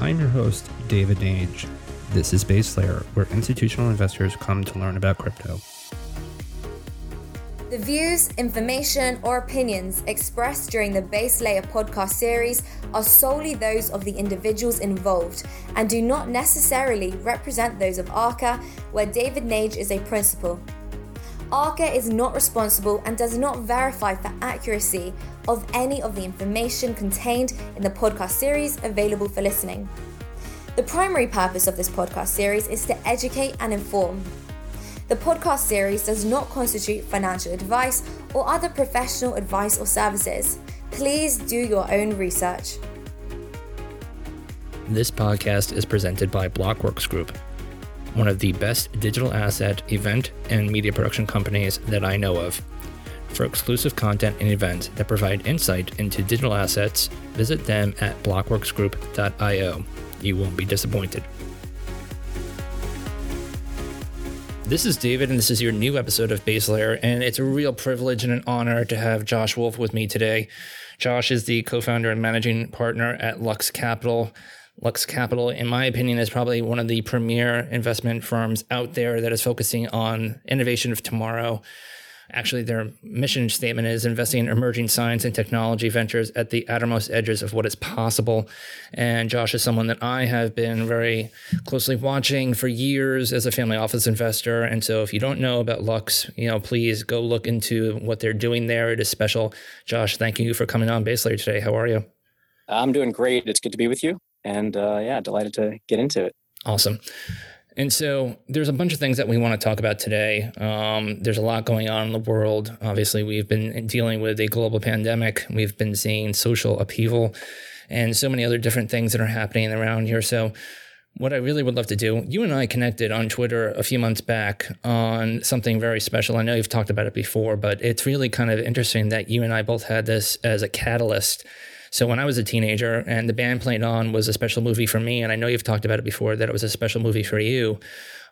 I'm your host, David Nage. This is Base Layer, where institutional investors come to learn about crypto. The views, information, or opinions expressed during the Base Layer podcast series are solely those of the individuals involved and do not necessarily represent those of ARCA, where David Nage is a principal. ARCA is not responsible and does not verify for accuracy of any of the information contained in the podcast series available for listening. The primary purpose of this podcast series is to educate and inform. The podcast series does not constitute financial advice or other professional advice or services. Please do your own research. This podcast is presented by Blockworks Group, one of the best digital asset, event, and media production companies that I know of. For exclusive content and events that provide insight into digital assets, visit them at blockworksgroup.io. You won't be disappointed. This is David, and this is your new episode of Base Layer, and it's a real privilege and an honor to have Josh Wolfe with me today. Josh is the co-founder and managing partner at Lux Capital. Lux Capital, in my opinion, is probably one of the premier investment firms out there that is focusing on innovation of tomorrow. Actually, their mission statement is investing in emerging science and technology ventures at the outermost edges of what is possible. And Josh is someone that I have been very closely watching for years as a family office investor. And so if you don't know about Lux, you know, please go look into what they're doing there. It is special. Josh, thank you for coming on Base Layer today. How are you? I'm doing great. It's good to be with you. And uh, yeah, delighted to get into it. Awesome. And so there's a bunch of things that we want to talk about today. Um, there's a lot going on in the world. Obviously, we've been dealing with a global pandemic. We've been seeing social upheaval and so many other different things that are happening around here. So what I really would love to do, you and I connected on Twitter a few months back on something very special. I know you've talked about it before, but it's really kind of interesting that you and I both had this as a catalyst so when I was a teenager and the band played on was a special movie for me, and I know you've talked about it before that it was a special movie for you,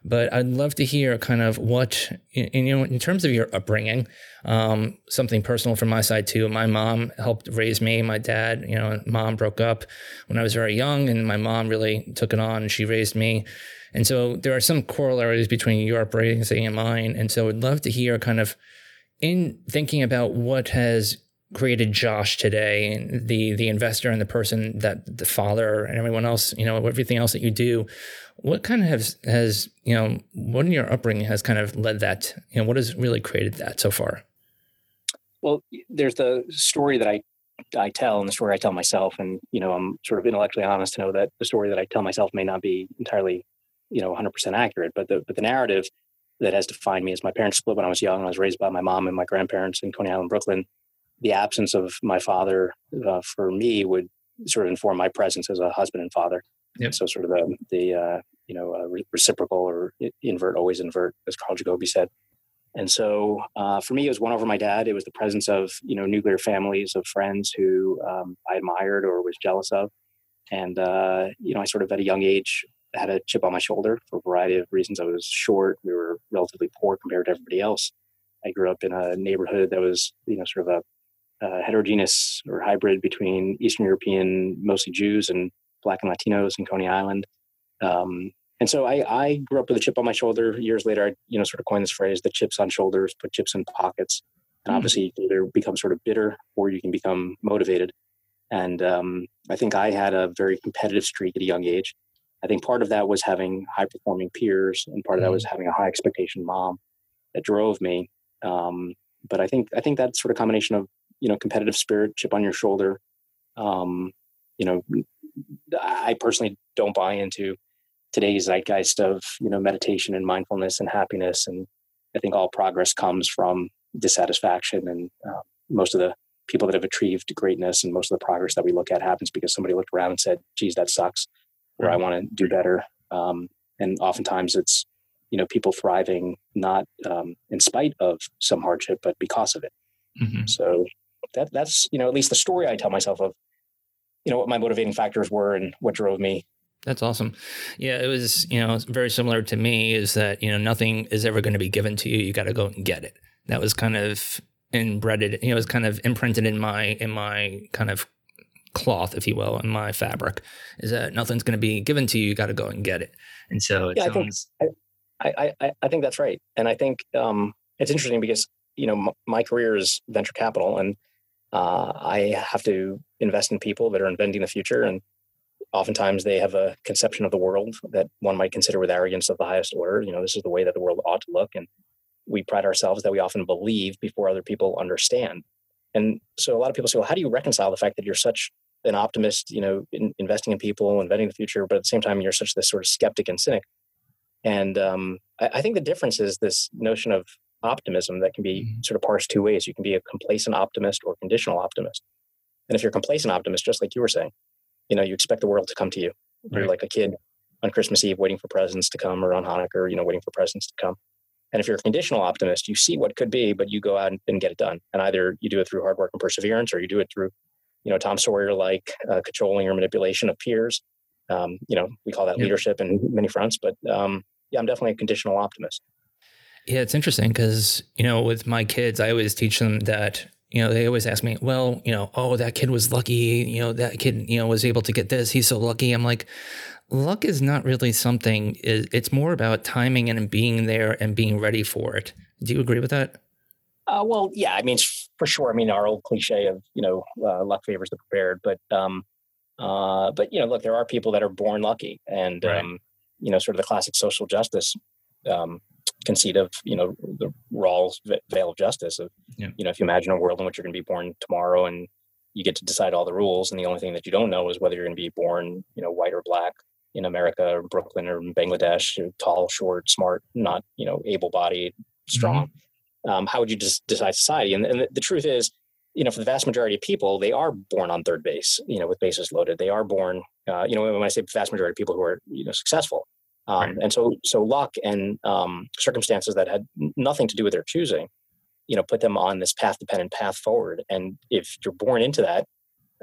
but I'd love to hear kind of what, in, you know, in terms of your upbringing, um, something personal from my side too. My mom helped raise me. My dad, you know, mom broke up when I was very young, and my mom really took it on and she raised me. And so there are some corollaries between your upbringing and mine. And so I'd love to hear kind of in thinking about what has created Josh today, the the investor and the person that the father and everyone else, you know, everything else that you do, what kind of has has you know what in your upbringing has kind of led that? You know, what has really created that so far? Well, there's the story that I I tell and the story I tell myself, and you know, I'm sort of intellectually honest to know that the story that I tell myself may not be entirely, you know, 100% accurate, but the but the narrative that has defined me is my parents split when I was young. I was raised by my mom and my grandparents in Coney Island, Brooklyn the absence of my father uh, for me would sort of inform my presence as a husband and father. Yep. So sort of the the uh, you know uh, re- reciprocal or invert always invert as Carl Jacobi said. And so uh, for me, it was one over my dad. It was the presence of you know nuclear families of friends who um, I admired or was jealous of, and uh, you know I sort of at a young age had a chip on my shoulder for a variety of reasons. I was short. We were relatively poor compared to everybody else. I grew up in a neighborhood that was you know sort of a uh, heterogeneous or hybrid between Eastern European, mostly Jews, and Black and Latinos in Coney Island. Um, and so I, I, grew up with a chip on my shoulder. Years later, I you know sort of coined this phrase: "the chips on shoulders, put chips in pockets." And mm obviously, you can either become sort of bitter or you can become motivated. And um, I think I had a very competitive streak at a young age. I think part of that was having high performing peers, and part of that was mm. having a high expectation mom that drove me. Um, but I think I think that sort of combination of you know competitive spirit chip on your shoulder. Um, you know i personally don't buy into today's zeitgeist of you know meditation and mindfulness and happiness and i think all progress comes from dissatisfaction and uh, most of the people that have achieved greatness and most of the progress that we look at happens because somebody looked around and said geez that sucks. Or i want to do better. Um, and oftentimes it's you know people thriving not um, in spite of some hardship but because of it. Mm-hmm. so that that's you know at least the story I tell myself of you know what my motivating factors were and what drove me. That's awesome. Yeah, it was you know very similar to me. Is that you know nothing is ever going to be given to you. You got to go and get it. That was kind of inbred. You know, it was kind of imprinted in my in my kind of cloth, if you will, in my fabric, is that nothing's going to be given to you. You got to go and get it. And so it yeah, sounds. I think, I, I, I think that's right. And I think um, it's interesting because, you know, m- my career is venture capital and uh, I have to invest in people that are inventing the future. And oftentimes they have a conception of the world that one might consider with arrogance of the highest order. You know, this is the way that the world ought to look. And we pride ourselves that we often believe before other people understand. And so a lot of people say, well, how do you reconcile the fact that you're such an optimist, you know, in, investing in people, inventing the future, but at the same time, you're such this sort of skeptic and cynic? And um, I, I, think the difference is this notion of optimism that can be mm-hmm. sort of parsed two ways. You can be a complacent optimist or conditional optimist. And if you're a complacent optimist, just like you were saying, you know, you expect the world to come to you. You're like a kid on Christmas Eve waiting for presents to come or on Hanukkah, you know, waiting for presents to come. And if you're a conditional optimist, you see what could be, but you go out and, and get it done. And either you do it through hard work and perseverance, or you do it through, you know, Tom Sawyer like uh, controlling or manipulation of peers. Um, you know, we call that leadership in many fronts. But um, yeah, I'm definitely a conditional optimist. Yeah, it's interesting because you know, with my kids, I always teach them that you know, they always ask me, well, you know, oh, that kid was lucky. You know, that kid, you know, was able to get this. He's so lucky. I'm like, luck is not really something. It's more about timing and being there and being ready for it. Do you agree with that? Uh, well, yeah. I mean, for sure. I mean, our old cliche of you know, uh, luck favors the prepared. But um, uh, but you know, look, there are people that are born lucky, and right. um, you know, sort of the classic social justice um, conceit of you know the Rawls veil of justice of yeah. you know if you imagine a world in which you're going to be born tomorrow and you get to decide all the rules and the only thing that you don't know is whether you're going to be born you know white or black in America or Brooklyn or Bangladesh, tall, short, smart, not you know able-bodied, strong. Mm-hmm. Um, how would you just decide society? And, and the, the, truth is, you know, for the vast majority of people, they are born on third base, you know, with bases loaded. They are born, uh, you know, when I say vast majority of people who are you know successful, um, right. and so so luck and um, circumstances that had nothing to do with their choosing, you know, put them on this path dependent path forward. And if you're born into that,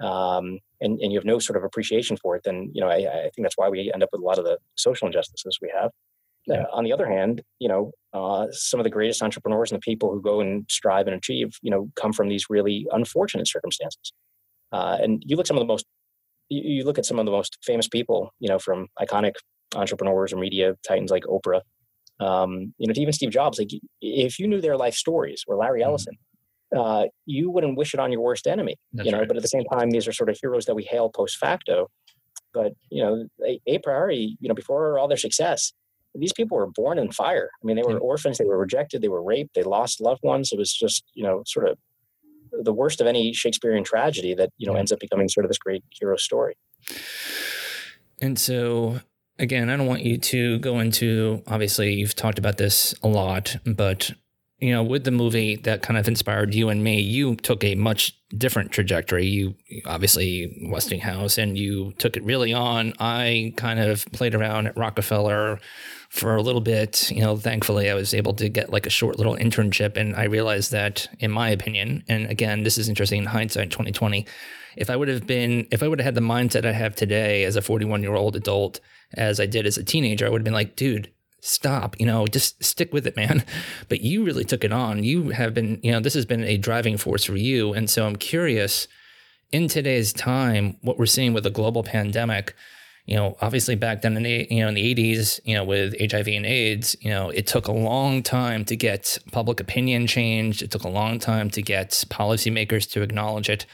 um, and, and you have no sort of appreciation for it, then you know I, I, think that's why we end up with a lot of the social injustices we have. Yeah. Uh, on the other hand, you know, uh, some of the greatest entrepreneurs and the people who go and strive and achieve, you know, come from these really unfortunate circumstances. Uh, and you look some of the most, you, you, look at some of the most famous people, you know, from iconic entrepreneurs or media titans like Oprah, um, you know, to even Steve Jobs. Like, if you knew their life stories, or Larry mm-hmm. Ellison, uh, you wouldn't wish it on your worst enemy. That's you know, right. but at the same time, these are sort of heroes that we hail post facto. But you know, a, a, priori, you know, before all their success, these people were born in fire. I mean, they were orphans, they were rejected, they were raped, they lost loved ones. It was just, you know, sort of the worst of any Shakespearean tragedy that you know ends up becoming sort of this great hero story. And so again, I don't want you to go into obviously you've talked about this a lot, but you know, with the movie that kind of inspired you and me, you took a much different trajectory. You obviously Westinghouse and you took it really on. I kind of played around at Rockefeller for a little bit. You know, thankfully I was able to get like a short little internship and I realized that in my opinion, and again, this is interesting in hindsight 2020, if I would have been if I would have had the mindset I have today as a 41 year old adult as I did as a teenager, I would have been like, dude, stop, you know, just stick with it, man. But you really took it on. You have been, you know, this has been a driving force for you. And so I'm curious in today's time, what we're seeing with the global pandemic, you know, obviously back then in the, you know, in the 80s, you know, with HIV and AIDS, you know, it took a long time to get public opinion changed. It took a long time to get policymakers to acknowledge it.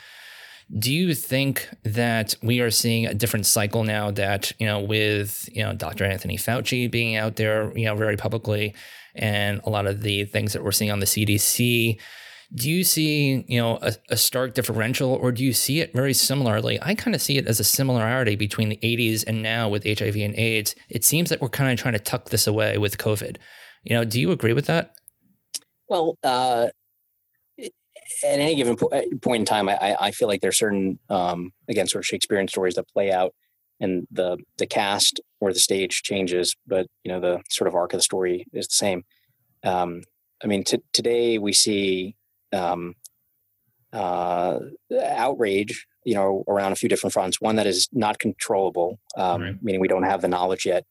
Do you think that we are seeing a different cycle now that, you know, with, you know, Dr. Anthony Fauci being out there, you know, very publicly and a lot of the things that we're seeing on the CDC, do you see, you know, a, a stark differential or do you see it very similarly? I kind of see it as a similarity between the 80s and now with HIV and AIDS. It seems that we're kind of trying to tuck this away with COVID. You know, do you agree with that? Well, uh, at any given po- uh, point in time, I, I feel like there's certain, um, again, sort of Shakespearean stories that play out, and the the cast or the stage changes, but you know the sort of arc of the story is the same. Um, I mean, t- today we see um, uh, outrage, you know, around a few different fronts. One that is not controllable, um, right. meaning we don't have the knowledge yet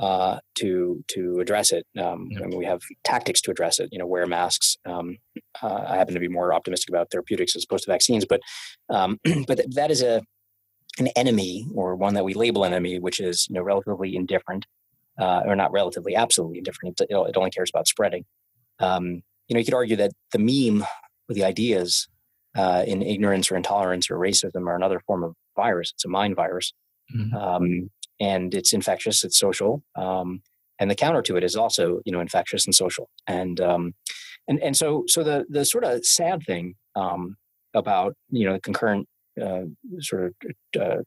uh, to to address it. Um, I mean, we have tactics to address it. You know, wear masks. Um, uh, I happen to be more optimistic about therapeutics as opposed to vaccines, but um, but that is a an enemy or one that we label enemy, which is you know relatively indifferent, uh, or not relatively, absolutely indifferent. It, it only cares about spreading. Um, you know, you could argue that the meme or the ideas uh, in ignorance or intolerance or racism are another form of virus. It's a mind virus, mm-hmm. um, and it's infectious. It's social, um, and the counter to it is also you know infectious and social. And um, and and so so the the sort of sad thing um, about you know the concurrent uh, sort of uh,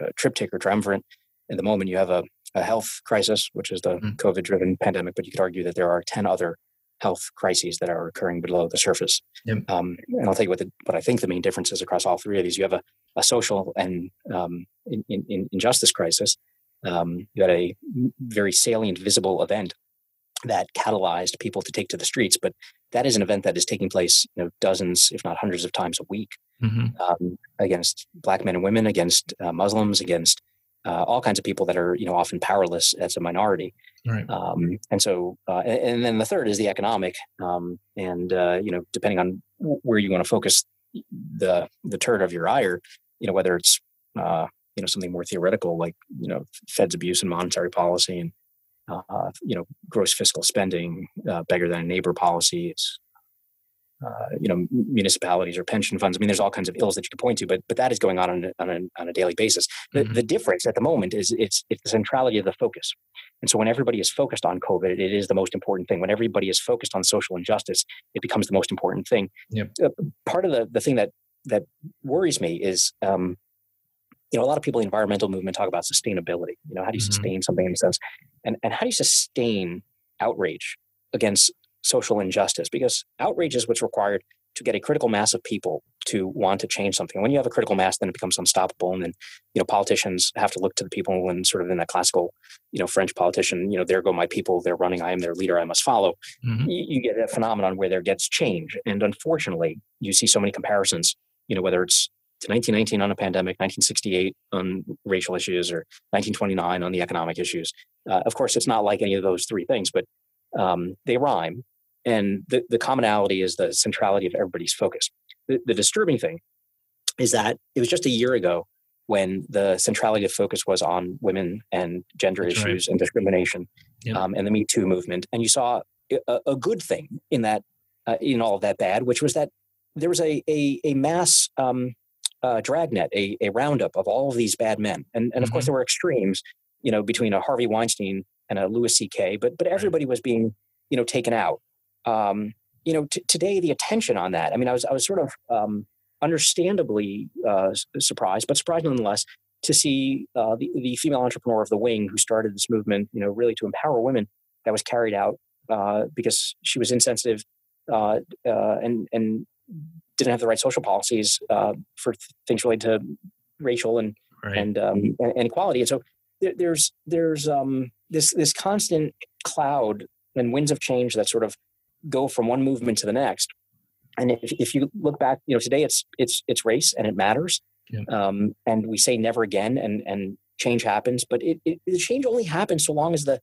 uh, triptych or triumvirate. At the moment, you have a, a health crisis, which is the mm-hmm. COVID-driven pandemic, but you could argue that there are ten other health crises that are occurring below the surface. Yep. Um, and I'll tell you what the, what I think the main difference is across all three of these. You have a, a social and um, in, in, injustice crisis. Um, you had a very salient, visible event that catalyzed people to take to the streets, but that is an event that is taking place, you know, dozens, if not hundreds of times a week mm-hmm. um, against black men and women, against uh, Muslims, against uh, all kinds of people that are, you know, often powerless as a minority. Right. Um, and so, uh, and, and, then the third is the economic, um, and uh, you know, depending on where you want to focus the the turd of your ire, you know, whether it's uh, you know something more theoretical like you know Fed's abuse and monetary policy and uh, you know, gross fiscal spending, uh, bigger than a neighbor policy. It's, uh, you know, municipalities or pension funds. I mean, there's all kinds of ills that you could point to, but but that is going on on a, on a, on a daily basis. The, mm-hmm. the difference at the moment is it's it's the centrality of the focus. And so when everybody is focused on COVID, it is the most important thing. When everybody is focused on social injustice, it becomes the most important thing. Yep. Uh, part of the the thing that that worries me is um, you know, a lot of people in the environmental movement talk about sustainability. You know, how do you mm-hmm. sustain something in a sense? And, and how do you sustain outrage against social injustice? Because outrage is what's required to get a critical mass of people to want to change something. When you have a critical mass, then it becomes unstoppable. And then, you know, politicians have to look to the people and sort of in that classical, you know, French politician, you know, there go my people, they're running, I am their leader, I must follow. Mm-hmm. You, you, get a phenomenon where there gets change. And unfortunately, you see so many comparisons, you know, whether it's to 1919 on a pandemic, 1968 on racial issues, or 1929 on the economic issues. Uh, of course, it's not like any of those three things, but um, they rhyme. And the, the commonality is the centrality of everybody's focus. The, the disturbing thing is that it was just a year ago when the centrality of focus was on women and gender That's issues right. and discrimination yep. um, and the Me Too movement. And you saw a, a good thing in that, uh, in all of that bad, which was that there was a, a, a mass um, uh, dragnet, a, a roundup of all of these bad men. And, and of mm-hmm. course, there were extremes, you know, between a Harvey Weinstein and a Louis C.K., but, but everybody was being, you know, taken out. Um, you know, t- today, the attention on that, I mean, I was, I was sort of um, understandably uh, surprised, but surprised nonetheless to see uh, the, the female entrepreneur of the wing who started this movement, you know, really to empower women that was carried out uh, because she was insensitive uh, uh, and, and didn't have the right social policies uh, for th- things related to racial and right. and, um, and equality. And so there, there's there's um, this this constant cloud and winds of change that sort of go from one movement to the next. And if, if you look back, you know, today it's it's it's race and it matters. Yeah. Um, and we say never again, and and change happens, but it, it the change only happens so long as the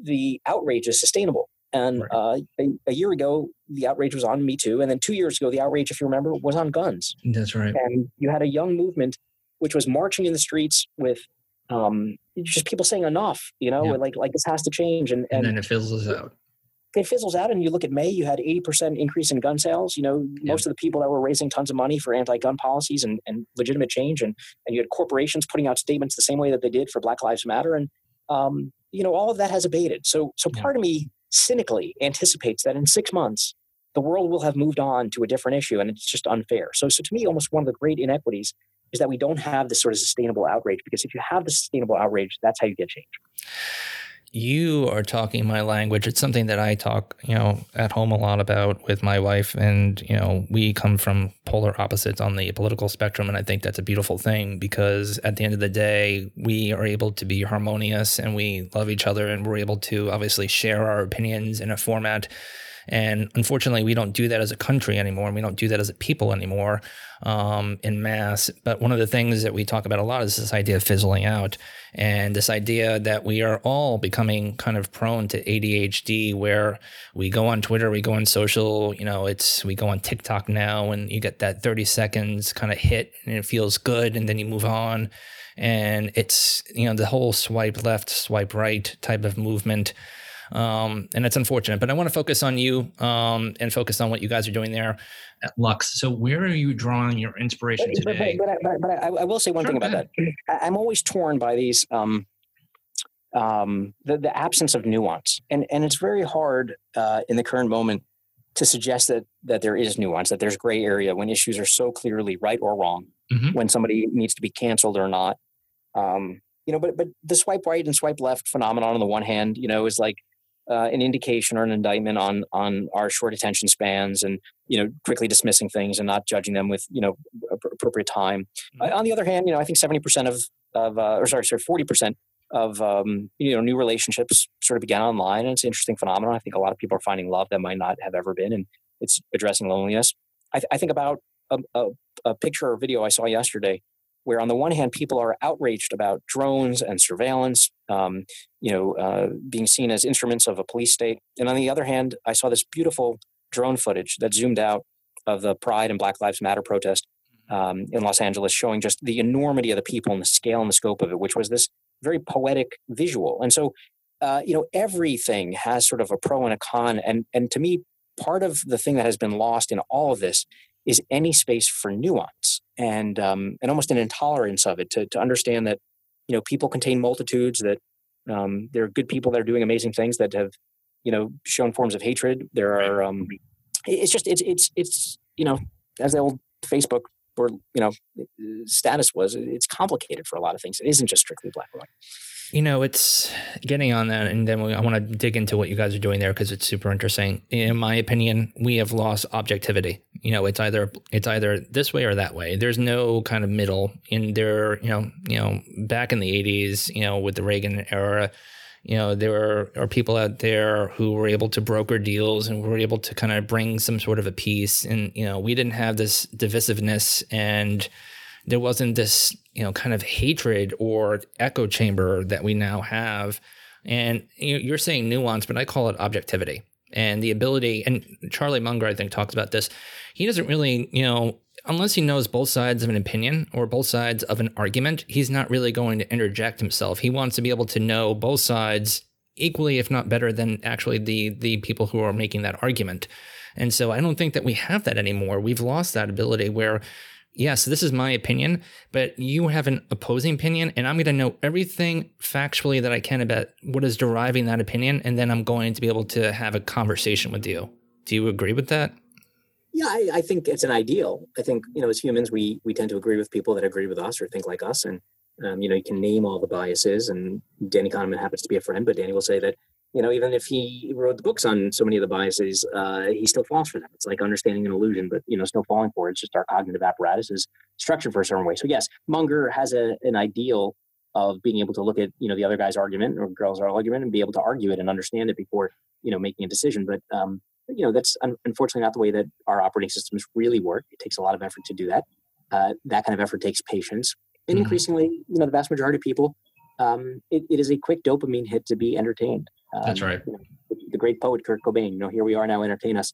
the outrage is sustainable. And right. uh, a, a, year ago, the outrage was on Me Too. And then two years ago, the outrage, if you remember, was on guns. That's right. And you had a young movement which was marching in the streets with um, just people saying enough, you know, yeah. like like this has to change. And, and, and then it fizzles out. It fizzles out. And you look at May, you had 80% increase in gun sales. You know, yeah. most of the people that were raising tons of money for anti gun policies and, and legitimate change. And, and you had corporations putting out statements the same way that they did for Black Lives Matter. And, um, you know, all of that has abated. So, so part of me cynically anticipates that in six months, the world will have moved on to a different issue and it's just unfair. So, so to me, almost one of the great inequities is that we don't have this sort of sustainable outrage because if you have the sustainable outrage, that's how you get change you are talking my language. It's something that I talk, you know, at home a lot about with my wife. And, you know, we come from polar opposites on the political spectrum. And I think that's a beautiful thing because at the end of the day, we are able to be harmonious and we love each other and we're able to obviously share our opinions in a format And unfortunately, we don't do that as a country anymore, and we don't do that as a people anymore um, in mass. But one of the things that we talk about a lot is this idea of fizzling out, and this idea that we are all becoming kind of prone to ADHD, where we go on Twitter, we go on social, you know, it's we go on TikTok now, and you get that thirty seconds kind of hit, and it feels good, and then you move on and it's you know the whole swipe left, swipe right type of movement. Um, and it's unfortunate, but I want to focus on you um, and focus on what you guys are doing there at Lux. So, where are you drawing your inspiration today? But, but, but, but I, I, will say one sure, thing about that. I'm always torn by these um, um, the, the absence of nuance, and and it's very hard uh, in the current moment to suggest that that there is nuance, that there's gray area when issues are so clearly right or wrong, mm-hmm. when somebody needs to be canceled or not. Um, you know, but but the swipe right and swipe left phenomenon on the one hand, you know, is like uh, an indication or an indictment on on our short attention spans and you know quickly dismissing things and not judging them with you know appropriate time. Mm-hmm. On the other hand, you know, I think seventy percent of of uh, or sorry, sorry, forty percent of um, you know new relationships sort of began online, and it's an interesting phenomenon. I think a lot of people are finding love that might not have ever been, and it's addressing loneliness. I, th- I think about a, a, a picture or video I saw yesterday where on the one hand people are outraged about drones and surveillance um, you know uh, being seen as instruments of a police state. And on the other hand i saw this beautiful drone footage that zoomed out of the pride and black lives matter protest mm-hmm. um, in los angeles showing just the enormity of the people and the scale and the scope of it which was this very poetic visual. And so uh, you know everything has sort of a pro and a con. And and to me part of the thing that has been lost in all of this is any space for nuance and um, and almost an intolerance of it to to understand that you know people contain multitudes that um, there are good people that are doing amazing things that have you know shown forms of hatred. There are um, it's just it's it's it's you know as the old facebook or you know status was it's complicated for a lot of things it isn't just strictly black and white you know, it's getting on that, and then we, I want to dig into what you guys are doing there because it's super interesting. In my opinion, we have lost objectivity. You know, it's either it's either this way or that way. There's no kind of middle. In there, you know, you know, back in the '80s, you know, with the Reagan era, you know, there are, people out there who were able to broker deals and were able to kind of bring some sort of a peace. And you know, we didn't have this divisiveness and there wasn't this you know kind of hatred or echo chamber that we now have and you're saying nuance but i call it objectivity and the ability and charlie munger i think talks about this he doesn't really you know unless he knows both sides of an opinion or both sides of an argument he's not really going to interject himself he wants to be able to know both sides equally if not better than actually the the people who are making that argument and so i don't think that we have that anymore we've lost that ability where yes, this is my opinion, but you have an opposing opinion, and I'm going to know everything factually that I can about what is deriving that opinion, and then I'm going to be able to have a conversation with you. Do you agree with that? Yeah, I, I think it's an ideal. I think you know, as humans, we we tend to agree with people that agree with us or think like us, and um, you know, you can name all the biases. And Danny Kahneman happens to be a friend, but Danny will say that you know, even if he wrote the books on so many of the biases, uh, he still falls for them. It's like understanding an illusion, but you know, still falling for it. It's just our cognitive apparatus is structured for a certain way. So yes, Munger has a, an ideal of being able to look at you know the other guy's argument or girl's argument and be able to argue it and understand it before you know making a decision. But um, you know, that's un- unfortunately not the way that our operating systems really work. It takes a lot of effort to do that. Uh, that kind of effort takes patience, and mm-hmm. increasingly, you know, the vast majority of people, um, it, it is a quick dopamine hit to be entertained. Um, That's right. You know, the great poet Kurt Cobain. You know, here we are now. Entertain us.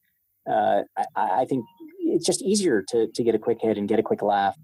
Uh, I, I, think it's just easier to to get a quick hit and get a quick laugh.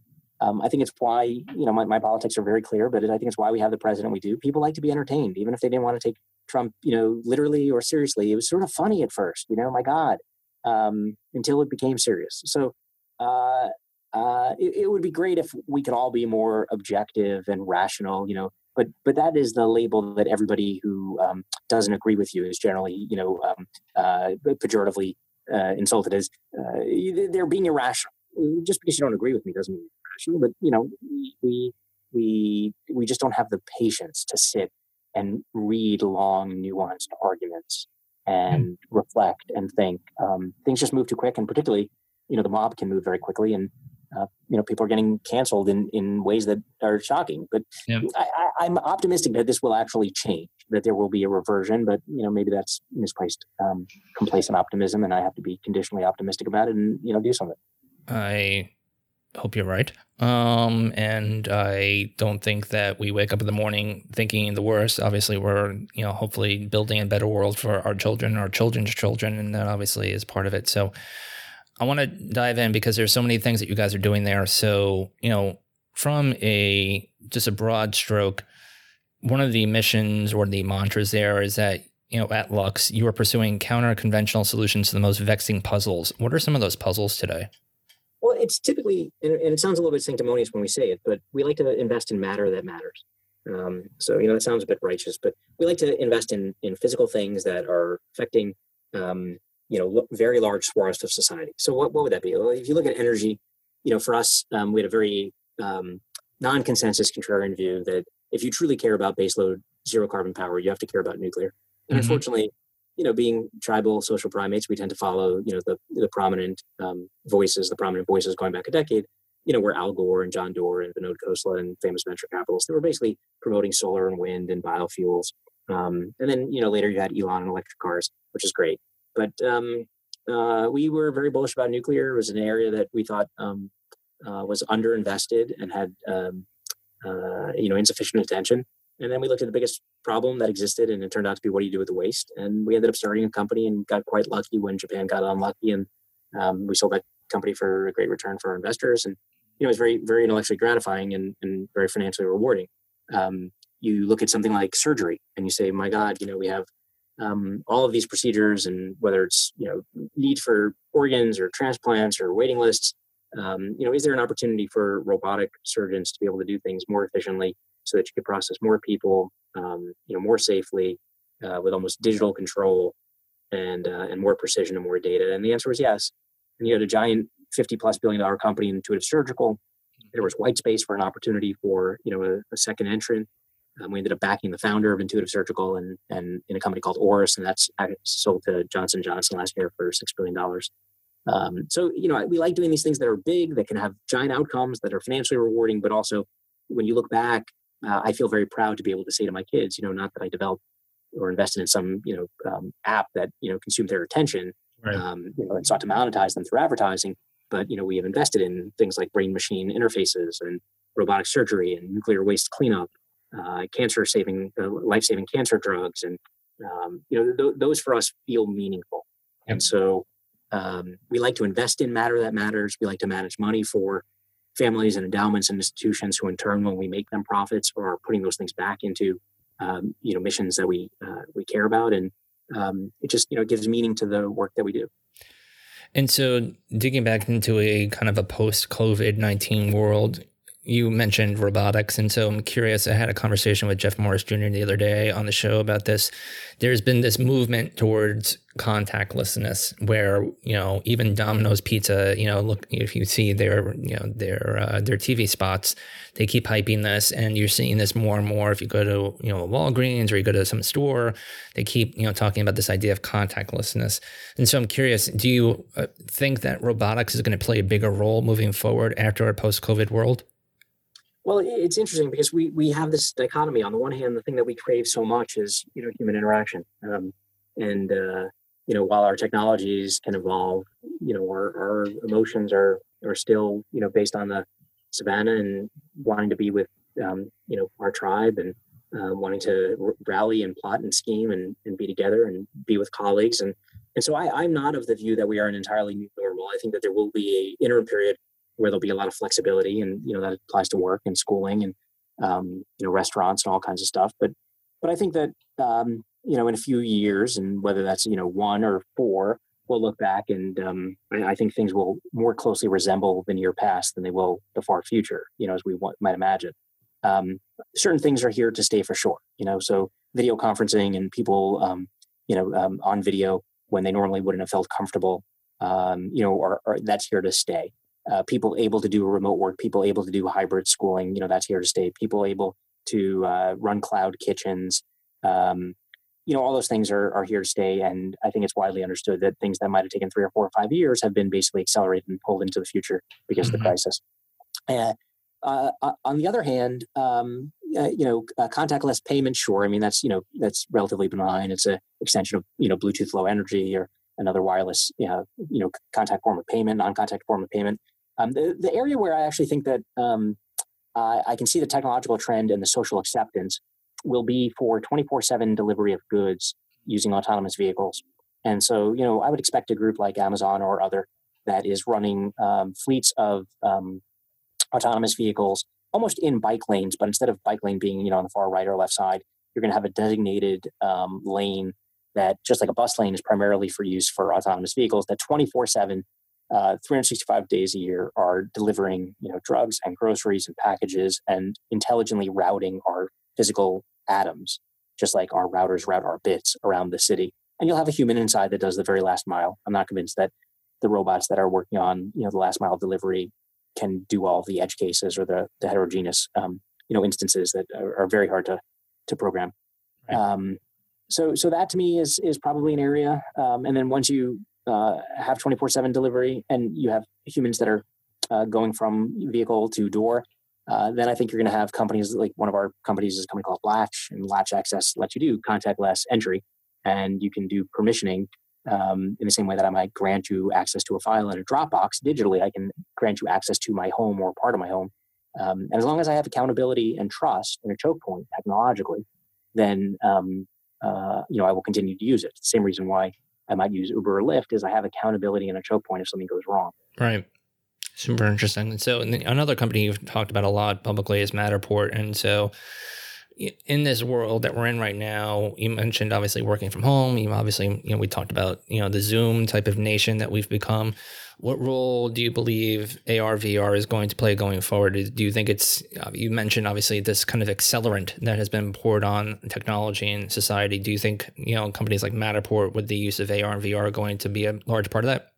Um, I think it's why you know my, my politics are very clear, but I think it's why we have the president we do. People like to be entertained, even if they didn't want to take Trump, you know, literally or seriously. It was sort of funny at first, you know. My God, um, until it became serious. So. Uh, uh, it, it, would be great if we could all be more objective and rational. You know, but but that is the label that everybody who um, doesn't agree with you is generally you know um, uh, pejoratively uh, insulted as uh, they're being irrational. Just because you don't agree with me doesn't mean But you know we we we just don't have the patience to sit and read long, nuanced arguments and mm. reflect and think. Um, things just move too quick, and particularly you know the mob can move very quickly and uh, you know people are getting canceled in in ways that are shocking. But yeah. I, am optimistic that this will actually change. That there will be a reversion, but you know maybe that's misplaced um, complacent optimism, and I have to be conditionally optimistic about it and you know do something. I hope you're right. Um, and I don't think that we wake up in the morning thinking the worst. Obviously, we're you know hopefully building a better world for our children, our children's children, and that obviously is part of it. So I want to dive in because there's so many things that you guys are doing there. So, you know, from a just a broad stroke, one of the missions or the mantras there is that, you know, at Lux, you are pursuing counter conventional solutions to the most vexing puzzles. What are some of those puzzles today? Well, it's typically, and it sounds a little bit sanctimonious when we say it, but we like to invest in matter that matters. Um, so, you know, that sounds a bit righteous, but we like to invest in in physical things that are affecting um, you know very large swaths of society. So what, what would that be? Well, if you look at energy, you know, for us, um, we had a very um, non-consensus contrarian view that if you truly care about baseload zero carbon power, you have to care about nuclear. And mm-hmm. unfortunately, you know, being tribal social primates, we tend to follow you know the the prominent um, voices, the prominent voices going back a decade. You know, where Al Gore and John Doerr and Vinod Khosla and famous venture capitalists, they were basically promoting solar and wind and biofuels. Um, and then, you know, later you had Elon and electric cars, which is great. But um, uh, we were very bullish about nuclear. It was an area that we thought um, uh, was underinvested and had um, uh, you know insufficient attention. And then we looked at the biggest problem that existed, and it turned out to be what do you do with the waste? And we ended up starting a company and got quite lucky when Japan got unlucky, and um, we sold that company for a great return for our investors. And you know, it was very, very intellectually gratifying and, and very financially rewarding. Um, you look at something like surgery, and you say, "My God, you know, we have um, all of these procedures and whether it's you know need for organs or transplants or waiting lists um, you know is there an opportunity for robotic surgeons to be able to do things more efficiently so that you could process more people um, you know more safely uh, with almost digital control and uh, and more precision and more data. And the answer was yes. And you had a giant 50 plus billion dollar company intuitive surgical. There was white space for an opportunity for you know a, a second entrant. Um, we ended up backing the founder of Intuitive Surgical and and in a company called Auris, and that's sold to Johnson Johnson last year for six billion dollars. Um, so you know, we like doing these things that are big, that can have giant outcomes, that are financially rewarding, but also when you look back, uh, I feel very proud to be able to say to my kids, you know, not that I developed or invested in some you know um, app that you know consumed their attention, right. um, you know, and sought to monetize them through advertising, but you know, we have invested in things like brain machine interfaces and robotic surgery and nuclear waste cleanup uh, cancer saving, uh, life saving cancer drugs. And, um, you know, th- those for us feel meaningful. And so um, we like to invest in matter that matters. We like to manage money for families and endowments and institutions who in turn, when we make them profits, are putting those things back into, um, you know, missions that we, uh, we care about. And um, it just, you know, gives meaning to the work that we do. And so, digging back into a kind of a post COVID 19 world, you mentioned robotics, and so I'm curious. I had a conversation with Jeff Morris Jr. the other day on the show about this. There's been this movement towards contactlessness, where you know even Domino's Pizza, you know, look if you see their you know their uh, their TV spots, they keep hyping this, and you're seeing this more and more. If you go to you know Walgreens or you go to some store, they keep you know talking about this idea of contactlessness. And so I'm curious, do you uh, think that robotics is going to play a bigger role moving forward after our post-COVID world? Well, it's interesting because we we have this dichotomy. On the one hand, the thing that we crave so much is you know human interaction, um, and uh, you know while our technologies can evolve, you know our, our emotions are are still you know based on the savannah and wanting to be with um, you know our tribe and uh, wanting to rally and plot and scheme and, and be together and be with colleagues and and so I, I'm not of the view that we are an entirely new normal. I think that there will be a interim period where there'll be a lot of flexibility and you know that applies to work and schooling and um, you know restaurants and all kinds of stuff. But but i think that um, you know in a few years and whether that's you know one or four we'll look back and um, I, think things will more closely resemble the near past than they will the far future you know as we want, might imagine. Um, certain things are here to stay for sure you know so video conferencing and people um, you know um, on video when they normally wouldn't have felt comfortable you know are, are, that's here to stay uh, people able to do remote work, people able to do hybrid schooling, you know, that's here to stay. People able to uh, run cloud kitchens, um, you know, all those things are, are here to stay. And I think it's widely understood that things that might have taken three or four or five years have been basically accelerated and pulled into the future because mm-hmm. of the mm-hmm. crisis. And uh, uh, on the other hand, um, uh, you know, uh, contactless payment, sure. I mean, that's you know that's relatively benign. It's an extension of you know Bluetooth Low Energy or another wireless, you know, you know, contact form of payment, non-contact form of payment. Um, the the area where I actually think that um, I can see the technological trend and the social acceptance will be for 24/7 delivery of goods using autonomous vehicles. And so, you know, I would expect a group like Amazon or other that is running um, fleets of um, autonomous vehicles almost in bike lanes, but instead of bike lane being you know on the far right or left side, you're going to have a designated um, lane that just like a bus lane is primarily for use for autonomous vehicles that 24 7 uh, 365 days a year are delivering you know drugs and groceries and packages and intelligently routing our physical atoms just like our routers route our bits around the city and you'll have a human inside that does the very last mile i'm not convinced that the robots that are working on you know the last mile delivery can do all the edge cases or the, the heterogeneous um, you know instances that are, are, very hard to to program. Right. Um, so so that to me is is probably an area. Um, and then once you uh, have twenty four seven delivery and you have humans that are uh, going from vehicle to door, uh, then I think you're going to have companies like one of our companies is a company called Latch, and Latch Access lets you do contactless entry, and you can do permissioning um, in the same way that I might grant you access to a file in a Dropbox digitally, I can grant you access to my home or part of my home. Um, and as long as I have accountability and trust in a choke point technologically, then um, uh, you know I will continue to use it. The same reason why I might use Uber or Lyft is I have accountability and a choke point if something goes wrong. Right. Super interesting. And so another company you've talked about a lot publicly is Matterport. And so in this world that we're in right now, you mentioned obviously working from home. You obviously, you know, we talked about, you know, the Zoom type of nation that we've become. What role do you believe AR, VR is going to play going forward? Do you think it's, uh, you mentioned obviously this kind of accelerant that has been poured on technology and society. Do you think, you know, companies like Matterport with the use of AR and VR are going to be a large part of that?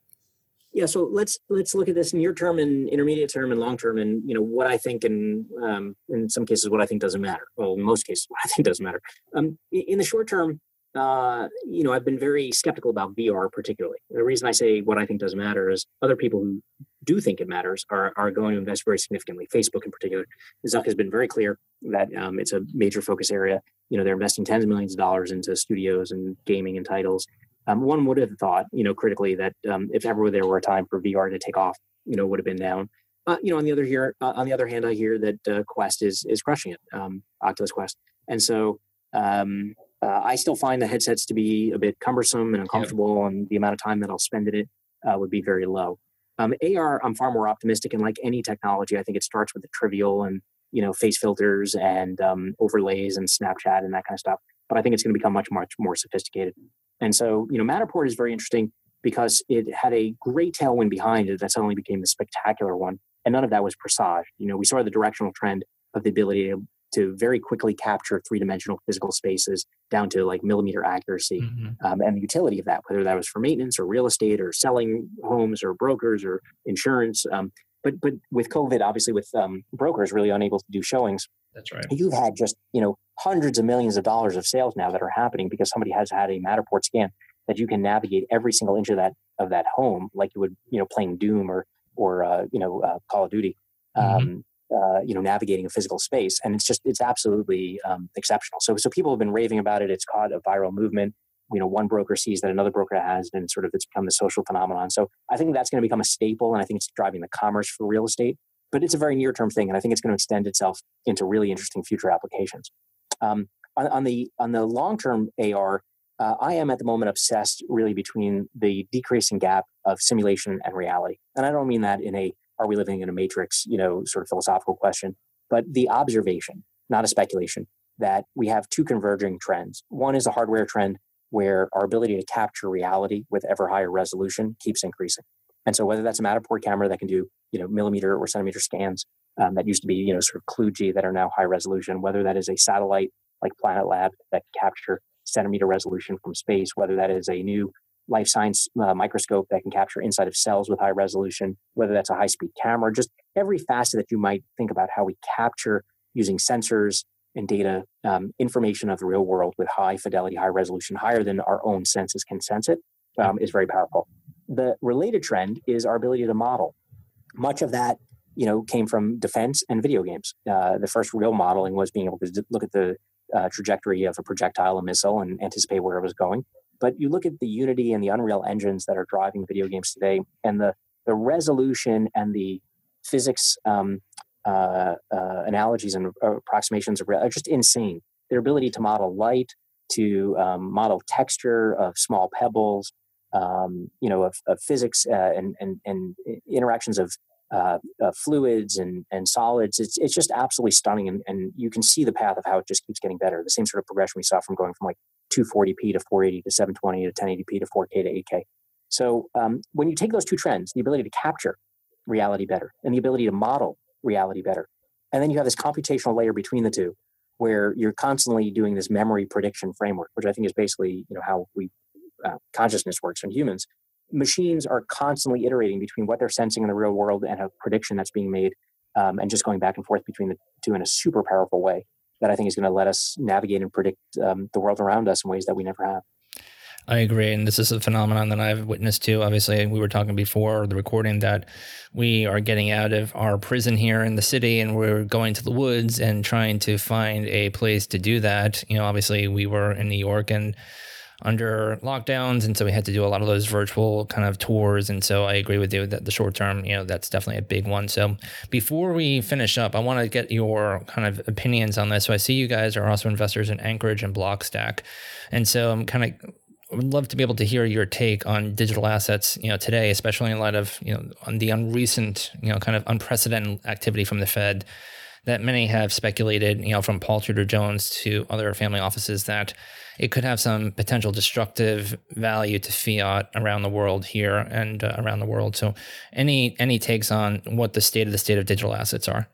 Yeah so let's let's look at this near term and intermediate term and long term and you know what i think and um, in some cases what i think doesn't matter. Well in most cases what i think doesn't matter. Um, in the short term uh, you know i've been very skeptical about vr particularly. The reason i say what i think doesn't matter is other people who do think it matters are, are going to invest very significantly. Facebook in particular zuck has been very clear that um, it's a major focus area. You know they're investing tens of millions of dollars into studios and gaming and titles um, one would have thought, you know, critically that um, if ever there were a time for VR to take off, you know, would have been now. Uh, you know, on the other here, uh, on the other hand, I hear that uh, Quest is is crushing it, um, Oculus Quest, and so um, uh, I still find the headsets to be a bit cumbersome and uncomfortable, yeah. and the amount of time that I'll spend in it uh, would be very low. Um, AR, I'm far more optimistic, and like any technology, I think it starts with the trivial and you know face filters and um, overlays and Snapchat and that kind of stuff. But I think it's going to become much much more sophisticated. And so, you know, Matterport is very interesting because it had a great tailwind behind it that suddenly became a spectacular one. And none of that was presaged. You know, we saw the directional trend of the ability to, to very quickly capture three dimensional physical spaces down to like millimeter accuracy mm-hmm. um, and the utility of that, whether that was for maintenance or real estate or selling homes or brokers or insurance. Um, but but with COVID, obviously with um, brokers really unable to do showings, that's right. You've had just, you know, hundreds of millions of dollars of sales now that are happening because somebody has had a Matterport scan that you can navigate every single inch of that of that home like you would, you know, playing Doom or or uh, you know uh, Call of Duty. Mm-hmm. Um, uh, you know, navigating a physical space, and it's just it's absolutely um, exceptional. So so people have been raving about it. It's caught a viral movement. You know, one broker sees that another broker has, and sort of it's become the social phenomenon. So I think that's going to become a staple, and I think it's driving the commerce for real estate but it's a very near term thing, and I think it's going to extend itself into really interesting future applications. Um, on, on, the on the long term AR, uh, I am at the moment obsessed really between the decreasing gap of simulation and reality, and I don't mean that in a are we living in a matrix, you know, sort of philosophical question, but the observation, not a speculation, that we have two converging trends. One is a hardware trend where our ability to capture reality with ever higher resolution keeps increasing. And so whether that's a Matterport camera that can do, you know, millimeter or centimeter scans um, that used to be, you know, sort of kludgy that are now high resolution, whether that is a satellite like Planet Lab that capture centimeter resolution from space, whether that is a new life science uh, microscope that can capture inside of cells with high resolution, whether that's a high speed camera, just every facet that you might think about how we capture using sensors and data um, information of the real world with high fidelity, high resolution, higher than our own senses can sense it, um, is very powerful. The related trend is our ability to model. Much of that, you know, came from defense and video games. Uh, the first real modeling was being able to look at the uh, trajectory of a projectile, a missile, and anticipate where it was going. But you look at the Unity and the Unreal engines that are driving video games today, and the the resolution and the physics um, uh, uh, analogies and approximations are just insane. Their ability to model light, to um, model texture of small pebbles, um, you know, of, of physics uh, and, and, and interactions of uh, fluids and, and solids. It's, it's just absolutely stunning. And, and you can see the path of how it just keeps getting better. The same sort of progression we saw from going from like 240p to 480 to 720 to 1080p to 4K to 8K. So um, when you take those two trends, the ability to capture reality better and the ability to model reality better, and then you have this computational layer between the two, where you're constantly doing this memory prediction framework, which I think is basically you know how we uh, consciousness works in humans. Machines are constantly iterating between what they're sensing in the real world and a prediction that's being made, um, and just going back and forth between the two in a super powerful way that I think is going to let us navigate and predict um, the world around us in ways that we never have. I agree. And this is a phenomenon that I've witnessed too. Obviously, we were talking before the recording that we are getting out of our prison here in the city and we're going to the woods and trying to find a place to do that. You know, obviously, we were in New York and under lockdowns. And so we had to do a lot of those virtual kind of tours. And so I agree with you that the short term, you know, that's definitely a big one. So before we finish up, I want to get your kind of opinions on this. So I see you guys are also investors in Anchorage and Blockstack. And so I'm kind of would love to be able to hear your take on digital assets, you know, today, especially in light of, you know, on the unrecent, you know, kind of unprecedented activity from the Fed that many have speculated, you know, from Paul Tudor Jones to other family offices that it could have some potential destructive value to fiat around the world here and uh, around the world. So, any any takes on what the state of the state of digital assets are?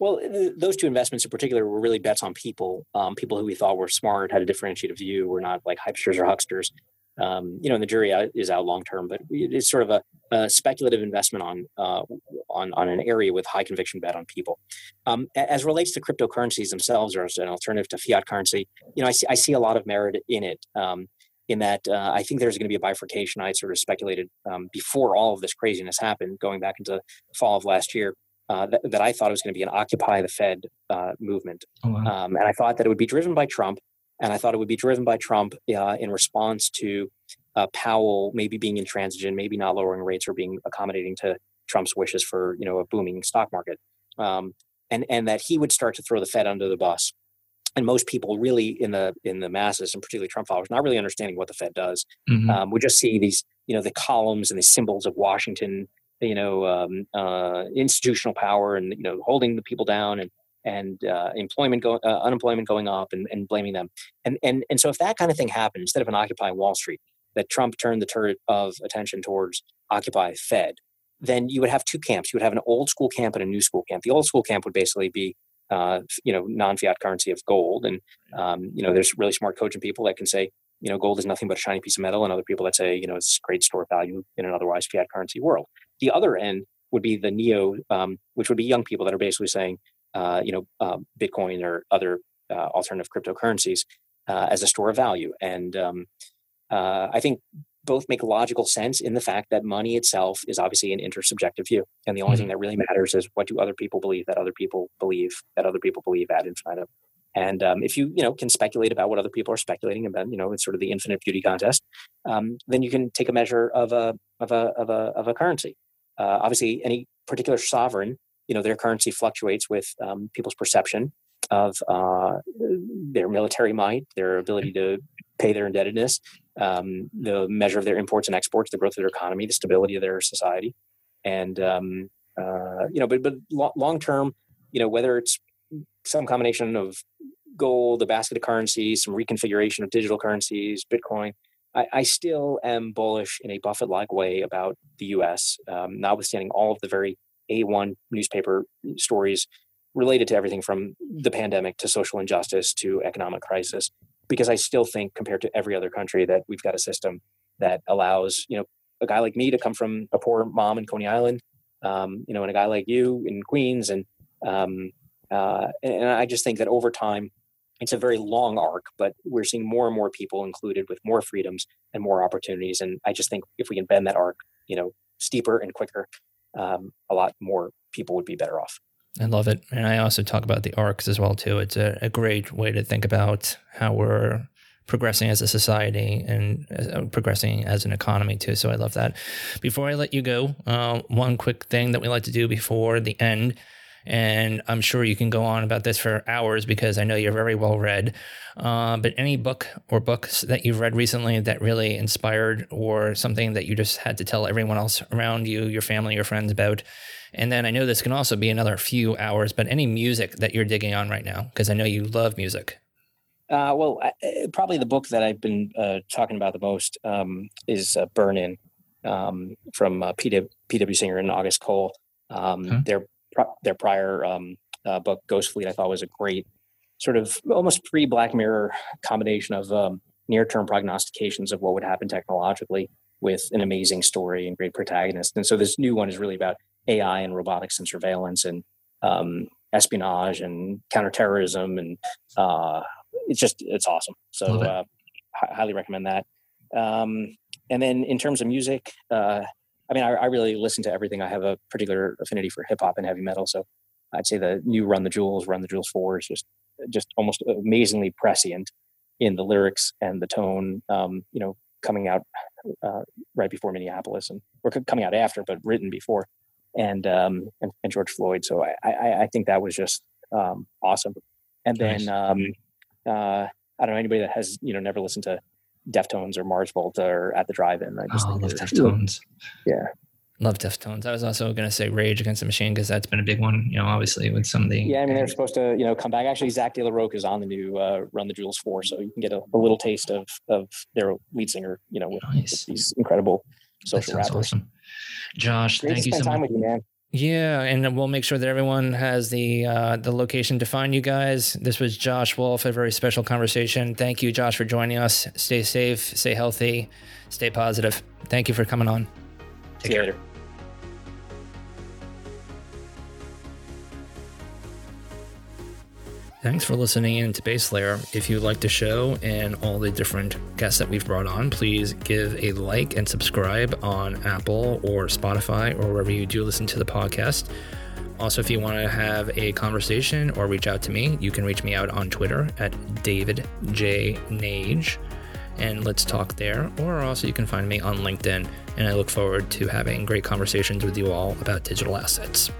Well, those two investments in particular were really bets on people, um, people who we thought were smart, had a differentiated view, were not like hypesters or hucksters. Um, you know, and the jury is out long term, but it's sort of a, a speculative investment on uh, on on an area with high conviction bet on people. Um, as relates to cryptocurrencies themselves, or as an alternative to fiat currency, you know, I see I see a lot of merit in it. Um, in that, uh, I think there's going to be a bifurcation. I sort of speculated um, before all of this craziness happened, going back into fall of last year, uh, that, that, I thought it was going to be an Occupy the Fed uh, movement. Oh, wow. um, and I thought that it would be driven by Trump. And I thought it would be driven by Trump uh, in response to uh, Powell maybe being intransigent, maybe not lowering rates or being accommodating to Trump's wishes for you know a booming stock market. Um, and, and that he would start to throw the Fed under the bus. And most people really in the in the masses, and particularly Trump followers, not really understanding what the Fed does, mm-hmm. um, would just see these, you know, the columns and the symbols of Washington you know um, uh, institutional power and you know holding the people down and and uh, employment go, uh, unemployment going up and, and blaming them. And and and so if that kind of thing happened instead of an occupy wall street that trump turned the turret of attention towards occupy fed then you would have two camps. You would have an old school camp and a new school camp. The old school camp would basically be uh, you know non-fiat currency of gold. And um, you know there's really smart coaching people that can say you know gold is nothing but a shiny piece of metal and other people that say you know it's great store value in an otherwise fiat currency world. The other end would be the neo, um, which would be young people that are basically saying, uh, you know, uh, Bitcoin or other uh, alternative cryptocurrencies uh, as a store of value. And um, uh, I think both make logical sense in the fact that money itself is obviously an intersubjective view, and the only mm-hmm. thing that really matters is what do other people believe that other people believe that other people believe ad infinitum. And um, if you you know can speculate about what other people are speculating about, you know, it's sort of the infinite beauty contest. Um, then you can take a measure of a of a of a of a currency. Uh, obviously, any particular sovereign, you know, their currency fluctuates with um, people's perception of uh, their military might, their ability to pay their indebtedness, um, the measure of their imports and exports, the growth of their economy, the stability of their society, and um, uh, you know, but but long term, you know, whether it's some combination of gold, a basket of currencies, some reconfiguration of digital currencies, Bitcoin, I, I still am bullish in a Buffett like way about the US, um, notwithstanding all of the very A1 newspaper stories related to everything from the pandemic to social injustice to economic crisis. Because I still think, compared to every other country, that we've got a system that allows, you know, a guy like me to come from a poor mom in Coney Island, um, you know, and a guy like you in Queens and um, Uh, and I just think that over time, it's a very long arc, but we're seeing more and more people included with more freedoms and more opportunities. And I just think if we can bend that arc, you know, steeper and quicker, um, a lot more people would be better off. I love it. And I also talk about the arcs as well too. It's a, a great way to think about how we're progressing as a society and uh, progressing as an economy too. So I love that. Before I let you go, uh, one quick thing that we like to do before the end, and I'm sure you can go on about this for hours because I know you're very well read. Uh, but any book or books that you've read recently that really inspired, or something that you just had to tell everyone else around you, your family, your friends about. And then I know this can also be another few hours, but any music that you're digging on right now, because I know you love music. Uh, well, I, probably the book that I've been uh, talking about the most um, is uh, Burn In um, from uh, P.W. P.W. Singer and August Cole. Um, huh? Their their prior um, uh, book, Ghost Fleet, I thought was a great sort of almost pre Black Mirror combination of um, near term prognostications of what would happen technologically with an amazing story and great protagonist. And so this new one is really about AI and robotics and surveillance and um, espionage and counterterrorism and uh, it's just it's awesome. So uh, h- highly recommend that. Um, and then in terms of music, uh, I mean, I, I, really listen to everything. I have a particular affinity for hip hop and heavy metal, so I'd say the new Run the Jewels, Run the Jewels Four is just just almost amazingly prescient in the lyrics and the tone. Um, you know, coming out uh, right before Minneapolis, and or coming out after, but written before, and um, and, and George Floyd. So I, I, I think that was just um, awesome. And then nice. um, uh, I don't know anybody that has you know never listened to Deftones or Mars Volta or At the Drive-In. I just oh, love Deftones. Yeah. Love Deftones. I was also going to say Rage Against the Machine because that's been a big one, you know, obviously with some of the. Yeah, I mean, they're supposed to, you know, come back. Actually, Zack de la Rocha is on the new uh, Run the Jewels 4, so you can get a, a little taste of of their lead singer, you know, with, nice. with these incredible social rappers. Awesome. Josh, Great thank you so much. You, man. Yeah, and we'll make sure that everyone has the uh, the location to find you guys. This was Josh Wolfe, a very special conversation. Thank you, Josh, for joining us. Stay safe, stay healthy, stay positive. Thank you for coming on. Take care. Thanks for listening in to Base Layer. If you like the show and all the different guests that we've brought on, please give a like and subscribe on Apple or Spotify or wherever you do listen to the podcast. Also, if you want to have a conversation or reach out to me, you can reach me out on Twitter at David J. Nage and let's talk there. Or also, you can find me on LinkedIn, and I look forward to having great conversations with you all about digital assets.